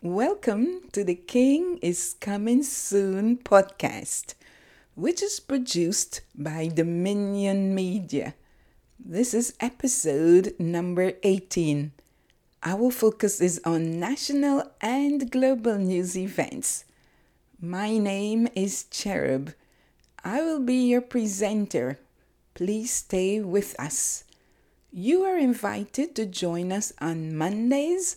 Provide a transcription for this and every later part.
Welcome to the King is Coming Soon podcast, which is produced by Dominion Media. This is episode number 18. Our focus is on national and global news events. My name is Cherub. I will be your presenter. Please stay with us. You are invited to join us on Mondays,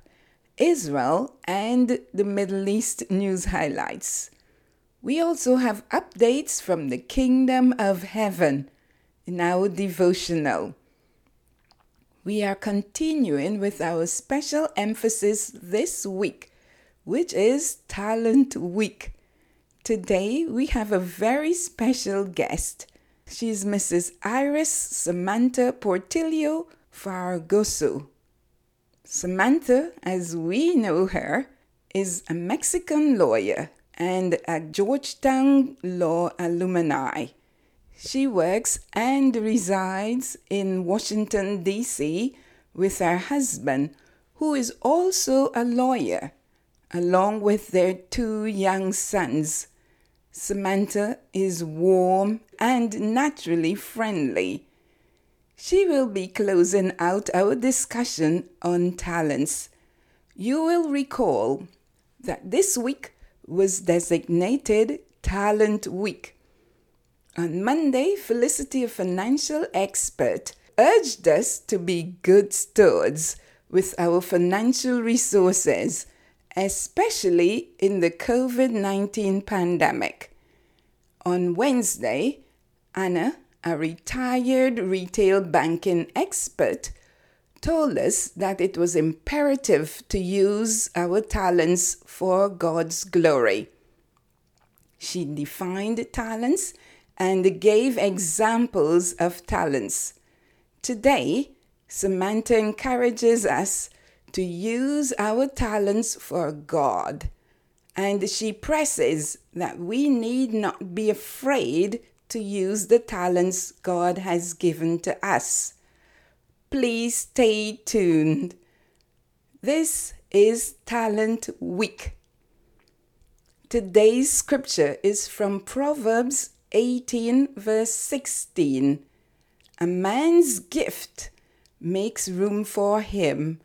Israel, and the Middle East news highlights. We also have updates from the Kingdom of Heaven in our devotional. We are continuing with our special emphasis this week, which is Talent Week. Today we have a very special guest. She's Mrs. Iris Samantha Portillo Fargoso. Samantha, as we know her, is a Mexican lawyer and a Georgetown Law alumni. She works and resides in Washington, D.C. with her husband, who is also a lawyer, along with their two young sons. Samantha is warm and naturally friendly. She will be closing out our discussion on talents. You will recall that this week was designated Talent Week. On Monday, Felicity, a financial expert, urged us to be good stewards with our financial resources especially in the COVID 19 pandemic. On Wednesday, Anna, a retired retail banking expert, told us that it was imperative to use our talents for God's glory. She defined talents and gave examples of talents. Today, Samantha encourages us to use our talents for God. And she presses that we need not be afraid to use the talents God has given to us. Please stay tuned. This is Talent Week. Today's scripture is from Proverbs 18, verse 16. A man's gift makes room for him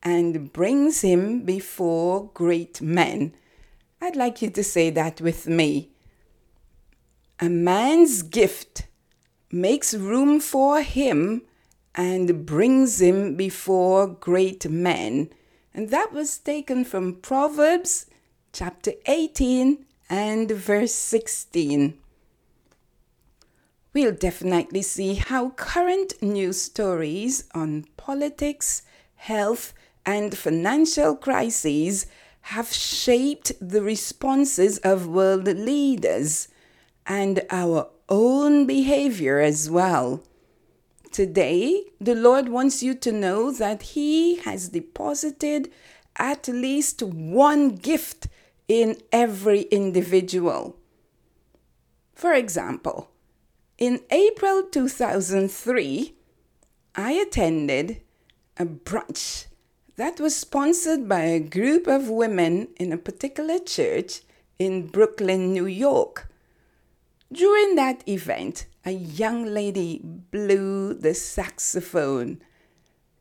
and brings him before great men. I'd like you to say that with me. A man's gift makes room for him and brings him before great men. And that was taken from Proverbs chapter 18 and verse 16. We'll definitely see how current news stories on politics, health, and financial crises have shaped the responses of world leaders and our own behavior as well. Today, the Lord wants you to know that He has deposited at least one gift in every individual. For example, in April 2003, I attended a brunch that was sponsored by a group of women in a particular church in Brooklyn, New York. During that event, a young lady blew the saxophone.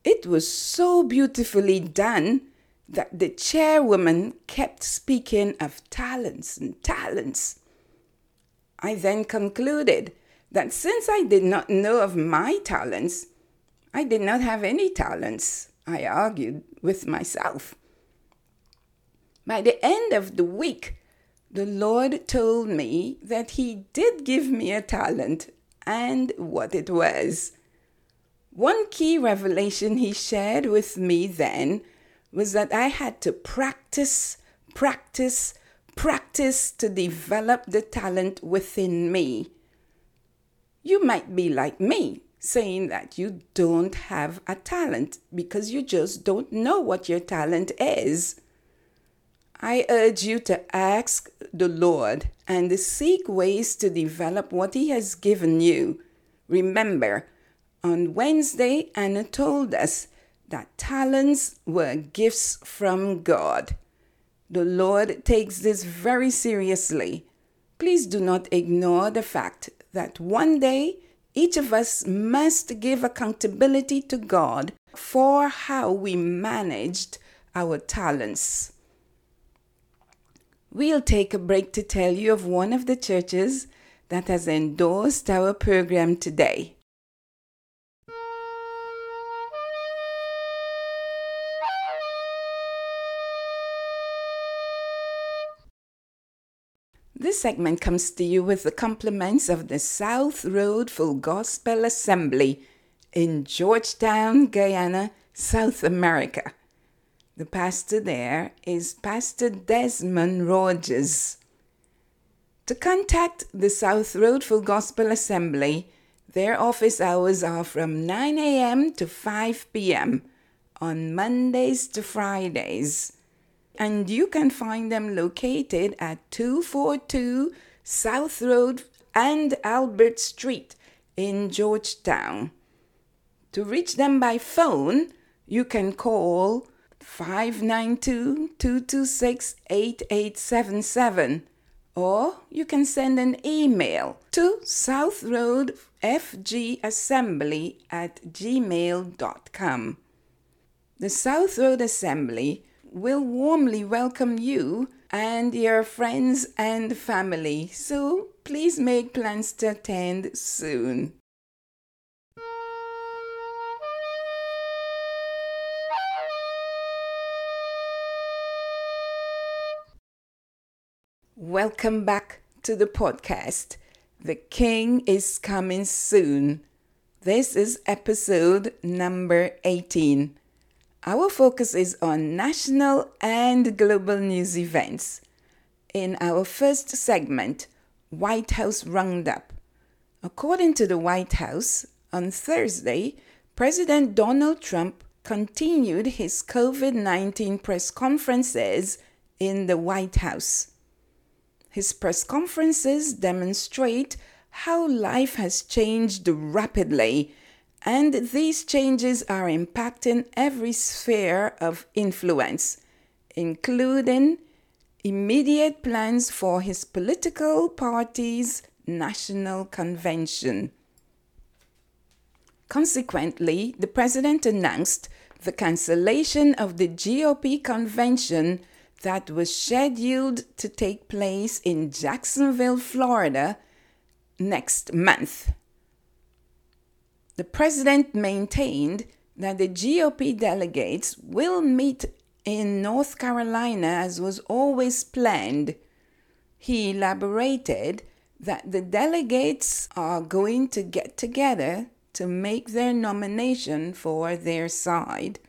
It was so beautifully done that the chairwoman kept speaking of talents and talents. I then concluded that since I did not know of my talents, I did not have any talents. I argued with myself. By the end of the week, the Lord told me that He did give me a talent and what it was. One key revelation He shared with me then was that I had to practice practice, practice to develop the talent within me. You might be like me, saying that you don't have a talent because you just don't know what your talent is. I urge you to ask the Lord and seek ways to develop what He has given you. Remember, on Wednesday, Anna told us that talents were gifts from God. The Lord takes this very seriously. Please do not ignore the fact that one day each of us must give accountability to God for how we managed our talents. We'll take a break to tell you of one of the churches that has endorsed our program today. This segment comes to you with the compliments of the South Road Full Gospel Assembly in Georgetown, Guyana, South America. The pastor there is Pastor Desmond Rogers. To contact the South Road Full Gospel Assembly, their office hours are from 9 a.m. to 5 p.m. on Mondays to Fridays and you can find them located at 242 South Road and Albert Street in Georgetown. To reach them by phone, you can call 592 226 8877 or you can send an email to southroadfgassembly at gmail.com. The South Road Assembly will warmly welcome you and your friends and family. So please make plans to attend soon. Welcome back to the podcast. The King is coming soon. This is episode number 18. Our focus is on national and global news events. In our first segment, White House Roundup. According to the White House, on Thursday, President Donald Trump continued his COVID 19 press conferences in the White House. His press conferences demonstrate how life has changed rapidly and these changes are impacting every sphere of influence, including immediate plans for his political party's national convention. Consequently, the president announced the cancellation of the GOP convention that was scheduled to take place in Jacksonville, Florida next month. The president maintained that the GOP delegates will meet in North Carolina as was always planned. He elaborated that the delegates are going to get together to make their nomination for their side.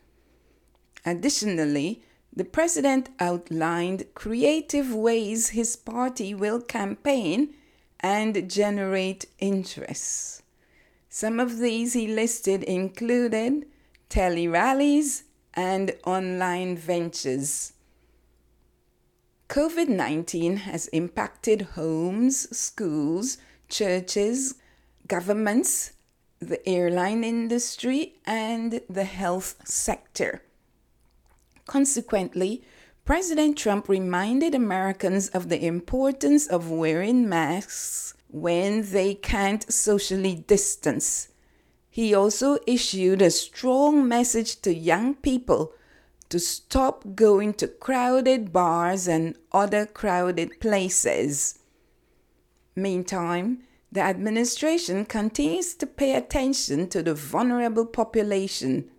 Additionally, the president outlined creative ways his party will campaign and generate interest. Some of these he listed included tele rallies and online ventures. COVID 19 has impacted homes, schools, churches, governments, the airline industry, and the health sector. Consequently, President Trump reminded Americans of the importance of wearing masks when they can't socially distance. He also issued a strong message to young people to stop going to crowded bars and other crowded places. Meantime, the administration continues to pay attention to the vulnerable population.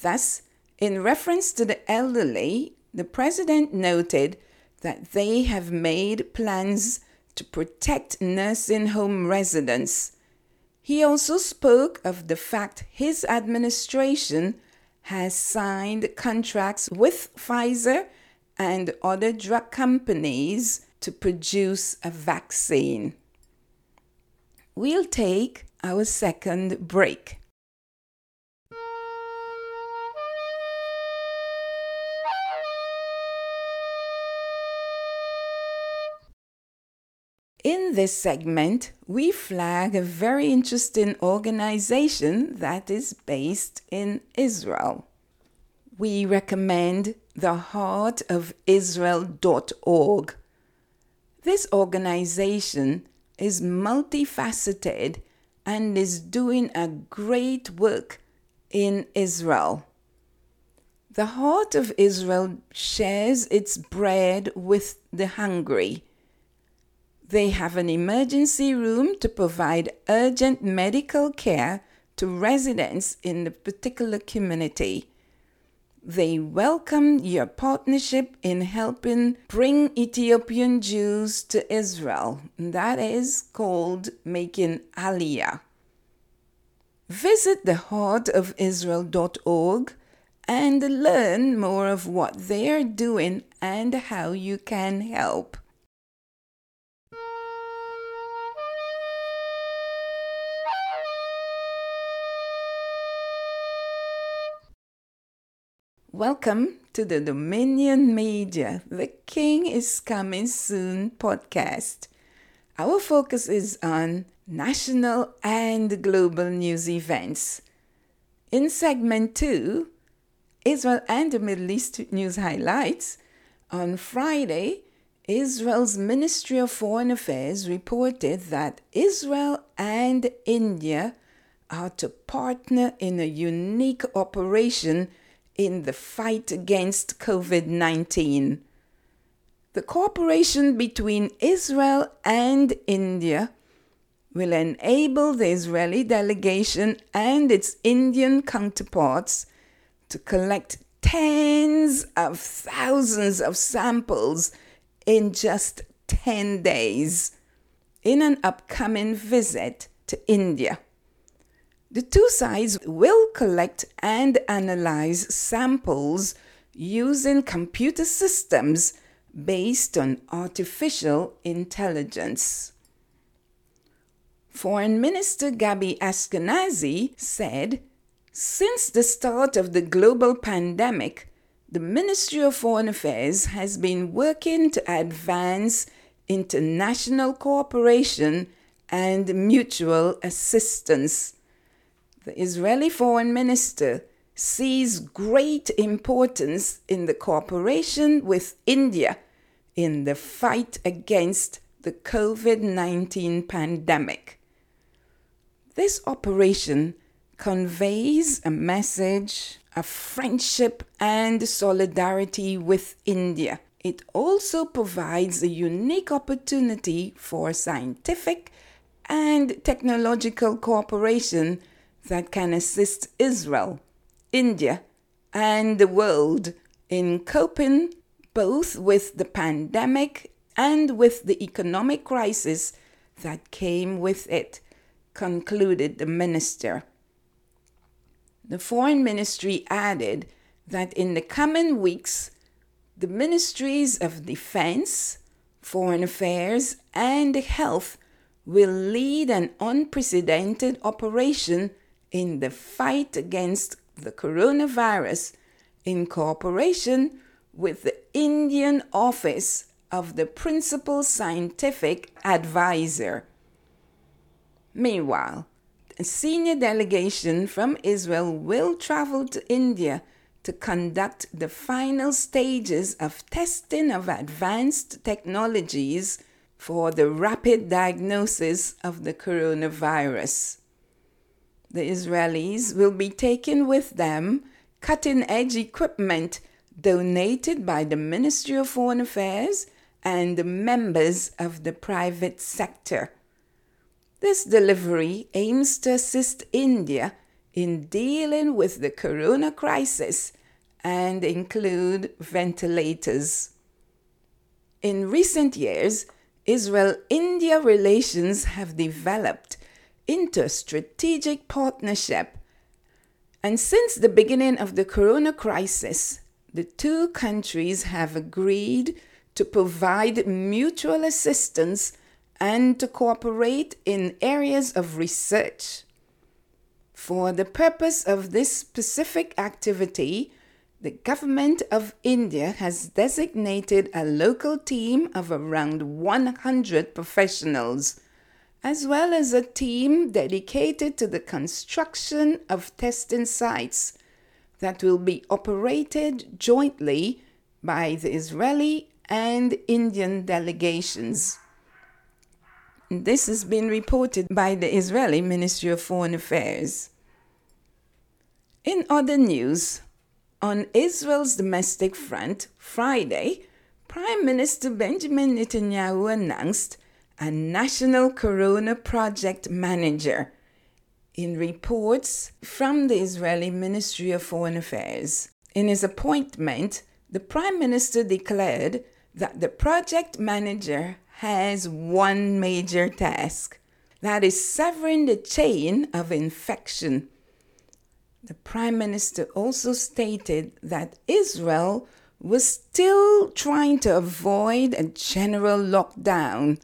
Thus, in reference to the elderly, the president noted that they have made plans to protect nursing home residents. He also spoke of the fact his administration has signed contracts with Pfizer and other drug companies to produce a vaccine. We'll take our second break. In this segment, we flag a very interesting organization that is based in Israel. We recommend the Heart of Israel.org. This organization is multifaceted and is doing a great work in Israel. The Heart of Israel shares its bread with the hungry they have an emergency room to provide urgent medical care to residents in the particular community. They welcome your partnership in helping bring Ethiopian Jews to Israel. That is called making Aliyah. Visit theheartofisrael.org and learn more of what they are doing and how you can help. Welcome to the Dominion Media The King is Coming Soon podcast. Our focus is on national and global news events. In segment two, Israel and the Middle East news highlights, on Friday, Israel's Ministry of Foreign Affairs reported that Israel and India are to partner in a unique operation in the fight against COVID 19. The cooperation between Israel and India will enable the Israeli delegation and its Indian counterparts to collect tens of thousands of samples in just 10 days in an upcoming visit to India. The two sides will collect and analyze samples using computer systems based on artificial intelligence. Foreign Minister Gabi Ashkenazi said, Since the start of the global pandemic, the Ministry of Foreign Affairs has been working to advance international cooperation and mutual assistance the Israeli foreign minister sees great importance in the cooperation with India in the fight against the COVID 19 pandemic. This operation conveys a message of friendship and solidarity with India. It also provides a unique opportunity for scientific and technological cooperation that can assist Israel, India, and the world in coping both with the pandemic and with the economic crisis that came with it, concluded the minister. The foreign ministry added that in the coming weeks, the ministries of defense, foreign affairs, and health will lead an unprecedented operation in the fight against the coronavirus in cooperation with the Indian Office of the Principal Scientific Advisor. Meanwhile, a senior delegation from Israel will travel to India to conduct the final stages of testing of advanced technologies for the rapid diagnosis of the coronavirus the Israelis will be taking with them cutting edge equipment donated by the Ministry of Foreign Affairs and members of the private sector. This delivery aims to assist India in dealing with the corona crisis and include ventilators. In recent years, Israel India relations have developed into strategic partnership. And since the beginning of the corona crisis, the two countries have agreed to provide mutual assistance and to cooperate in areas of research. For the purpose of this specific activity, the government of India has designated a local team of around 100 professionals, as well as a team dedicated to the construction of testing sites that will be operated jointly by the Israeli and Indian delegations. This has been reported by the Israeli Ministry of Foreign Affairs. In other news, on Israel's domestic front, Friday, Prime Minister Benjamin Netanyahu announced a national corona project manager in reports from the Israeli Ministry of Foreign Affairs. In his appointment, the Prime Minister declared that the project manager has one major task that is severing the chain of infection the Prime Minister also stated that Israel was still trying to avoid a general lockdown,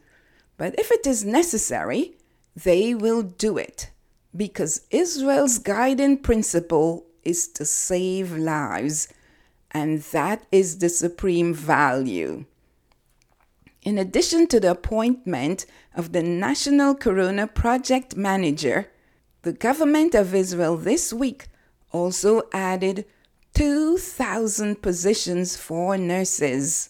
but if it is necessary, they will do it because Israel's guiding principle is to save lives, and that is the supreme value. In addition to the appointment of the National Corona Project Manager, the government of Israel this week also added 2,000 positions for nurses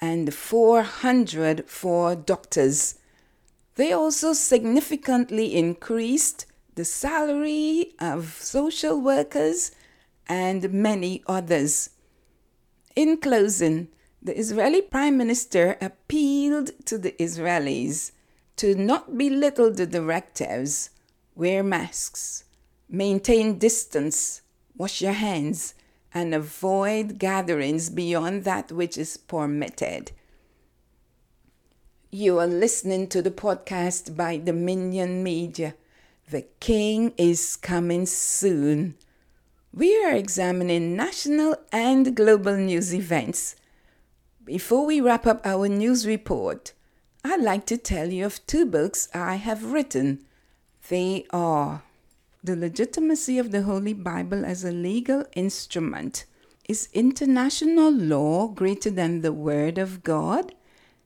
and 400 for doctors. They also significantly increased the salary of social workers and many others. In closing, the Israeli Prime Minister appealed to the Israelis to not belittle the directives wear masks, maintain distance, wash your hands, and avoid gatherings beyond that which is permitted. You are listening to the podcast by Dominion Media. The King is coming soon. We are examining national and global news events. Before we wrap up our news report, I'd like to tell you of two books I have written. They are The Legitimacy of the Holy Bible as a Legal Instrument. Is international law greater than the Word of God?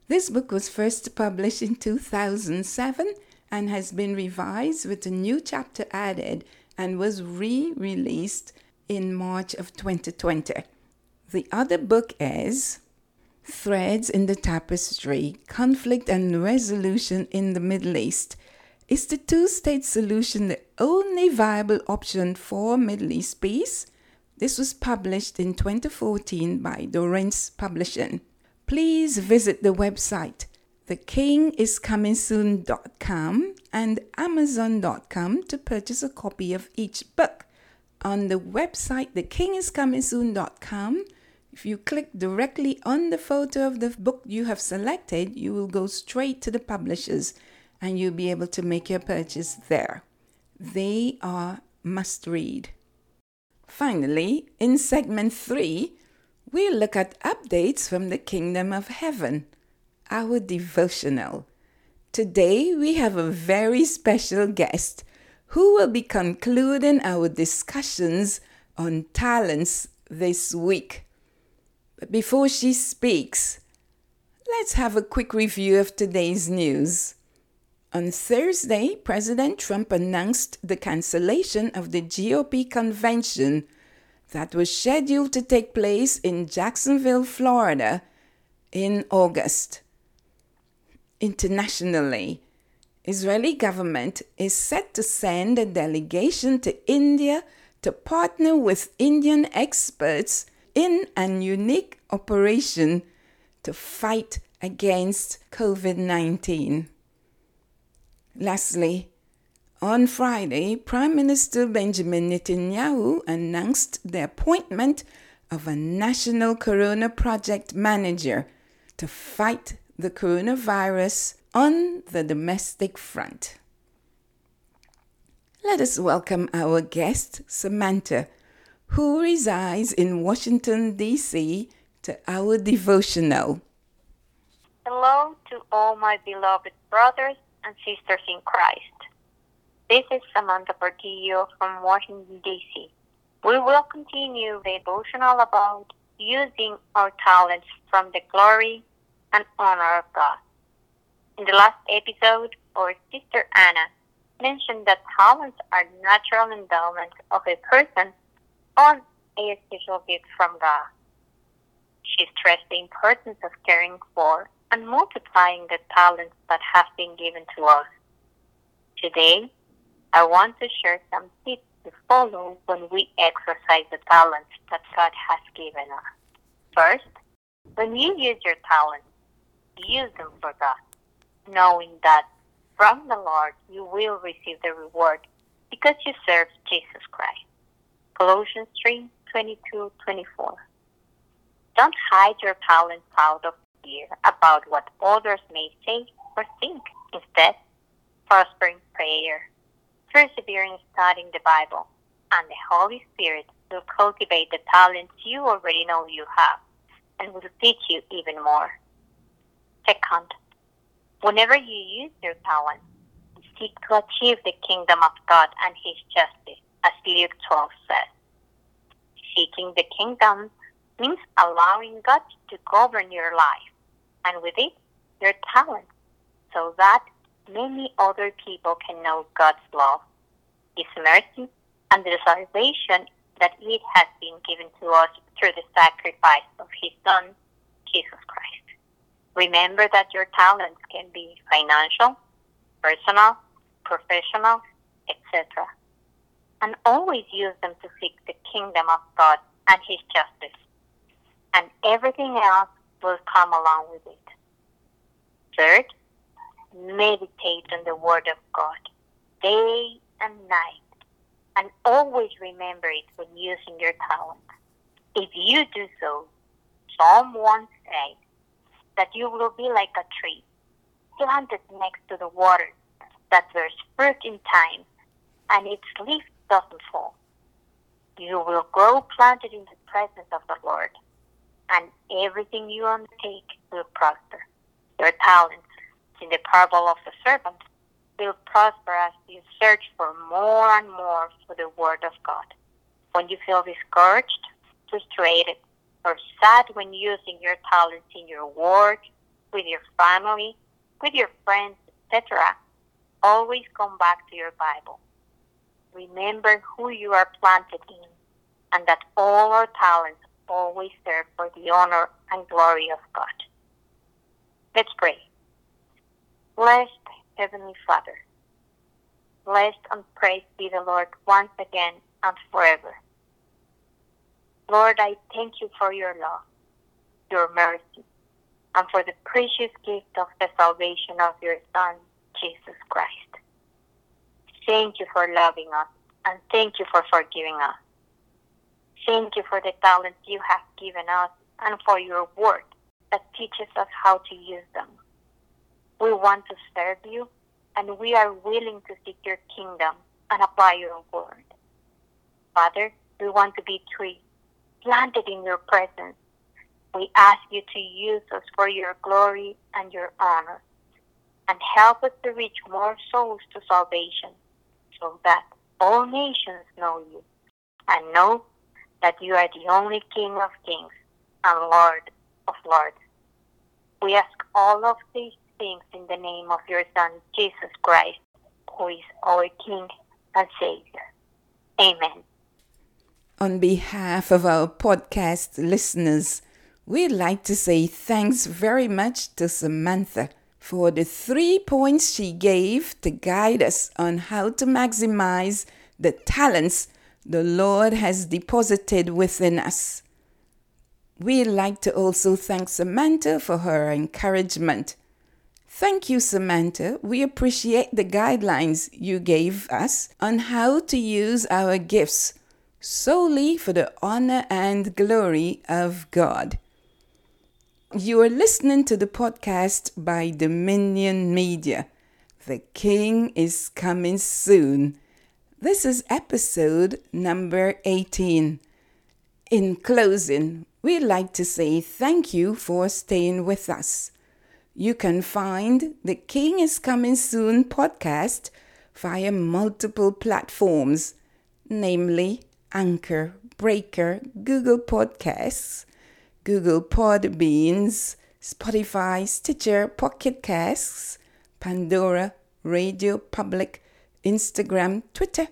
This book was first published in 2007 and has been revised with a new chapter added and was re released in March of 2020. The other book is Threads in the Tapestry Conflict and Resolution in the Middle East is the two state solution the only viable option for Middle East peace? This was published in 2014 by Dorrance Publishing please visit the website thekingiscomingsoon.com and amazon.com to purchase a copy of each book. On the website thekingiscomingsoon.com, if you click directly on the photo of the book you have selected, you will go straight to the publishers and you'll be able to make your purchase there. They are must read. Finally, in segment 3, we look at updates from the Kingdom of Heaven, our devotional. Today, we have a very special guest who will be concluding our discussions on talents this week. But before she speaks, let's have a quick review of today's news. On Thursday, President Trump announced the cancellation of the GOP convention that was scheduled to take place in Jacksonville, Florida in August. Internationally, Israeli government is set to send a delegation to India to partner with Indian experts in an unique operation to fight against COVID 19. Lastly, on Friday, Prime Minister Benjamin Netanyahu announced the appointment of a national corona project manager to fight the coronavirus on the domestic front. Let us welcome our guest, Samantha, who resides in Washington, D.C., to our devotional. Hello to all my beloved brothers and sisters in Christ. This is Samantha Portillo from Washington, D.C. We will continue the devotional about using our talents from the glory and honor of God. In the last episode, our sister Anna mentioned that talents are natural endowments of a person on a special gift from God. She stressed the importance of caring for and multiplying the talents that have been given to us. Today, I want to share some tips to follow when we exercise the talents that God has given us. First, when you use your talents, use them for God, knowing that from the Lord you will receive the reward because you serve Jesus Christ. Colossians 3 22 24. Don't hide your talents out of fear about what others may say or think. Instead, prosper in prayer, persevere in studying the Bible, and the Holy Spirit will cultivate the talents you already know you have and will teach you even more. Second, whenever you use your talents, seek to achieve the kingdom of God and His justice, as Luke 12 says. Seeking the kingdom means allowing God to govern your life, and with it, your talent, so that many other people can know God's love, His mercy, and the salvation that it has been given to us through the sacrifice of His Son, Jesus Christ. Remember that your talents can be financial, personal, professional, etc. And always use them to seek the kingdom of God and His justice. And everything else will come along with it. Third, meditate on the Word of God day and night. And always remember it when using your talent. If you do so, someone said that you will be like a tree planted next to the water that bears fruit in time and its leaf doesn't fall. You will grow planted in the presence of the Lord, and everything you undertake will prosper. Your talents in the parable of the servant will prosper as you search for more and more for the Word of God. When you feel discouraged, frustrated, or sad when using your talents in your work, with your family, with your friends, etc., always come back to your Bible. Remember who you are planted in, and that all our talents always serve for the honor and glory of God. Let's pray. Blessed Heavenly Father, blessed and praised be the Lord once again and forever. Lord, I thank you for your love, your mercy, and for the precious gift of the salvation of your Son, Jesus Christ. Thank you for loving us, and thank you for forgiving us. Thank you for the talents you have given us and for your word that teaches us how to use them. We want to serve you, and we are willing to seek your kingdom and apply your word. Father, we want to be trees planted in your presence. We ask you to use us for your glory and your honor, and help us to reach more souls to salvation, so that all nations know you and know that you are the only King of kings and Lord of lords. We ask all of these in the name of your Son, Jesus Christ, who is our King and Savior. Amen. On behalf of our podcast listeners, we'd like to say thanks very much to Samantha for the three points she gave to guide us on how to maximize the talents the Lord has deposited within us. We'd like to also thank Samantha for her encouragement. Thank you, Samantha. We appreciate the guidelines you gave us on how to use our gifts solely for the honor and glory of God. You are listening to the podcast by Dominion Media. The King is coming soon. This is episode number 18. In closing, we'd like to say thank you for staying with us. You can find the King is Coming Soon podcast via multiple platforms, namely Anchor, Breaker, Google Podcasts, Google Podbeans, Spotify, Stitcher, Pocket Casts, Pandora, Radio Public, Instagram, Twitter,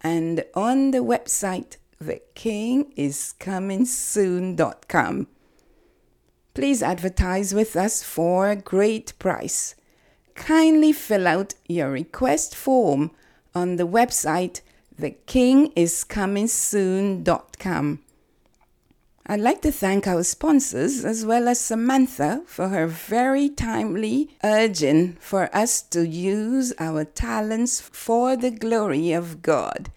and on the website thekingiscomingsoon.com. Please advertise with us for a great price. Kindly fill out your request form on the website thekingiscomingsoon.com. I'd like to thank our sponsors as well as Samantha for her very timely urging for us to use our talents for the glory of God.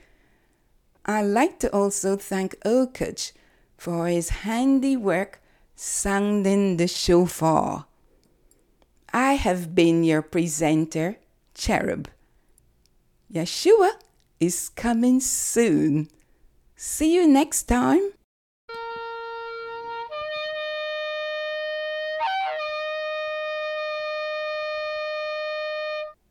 I'd like to also thank Okaj for his handiwork sounding the shofar. I have been your presenter, Cherub. Yeshua is coming soon. See you next time.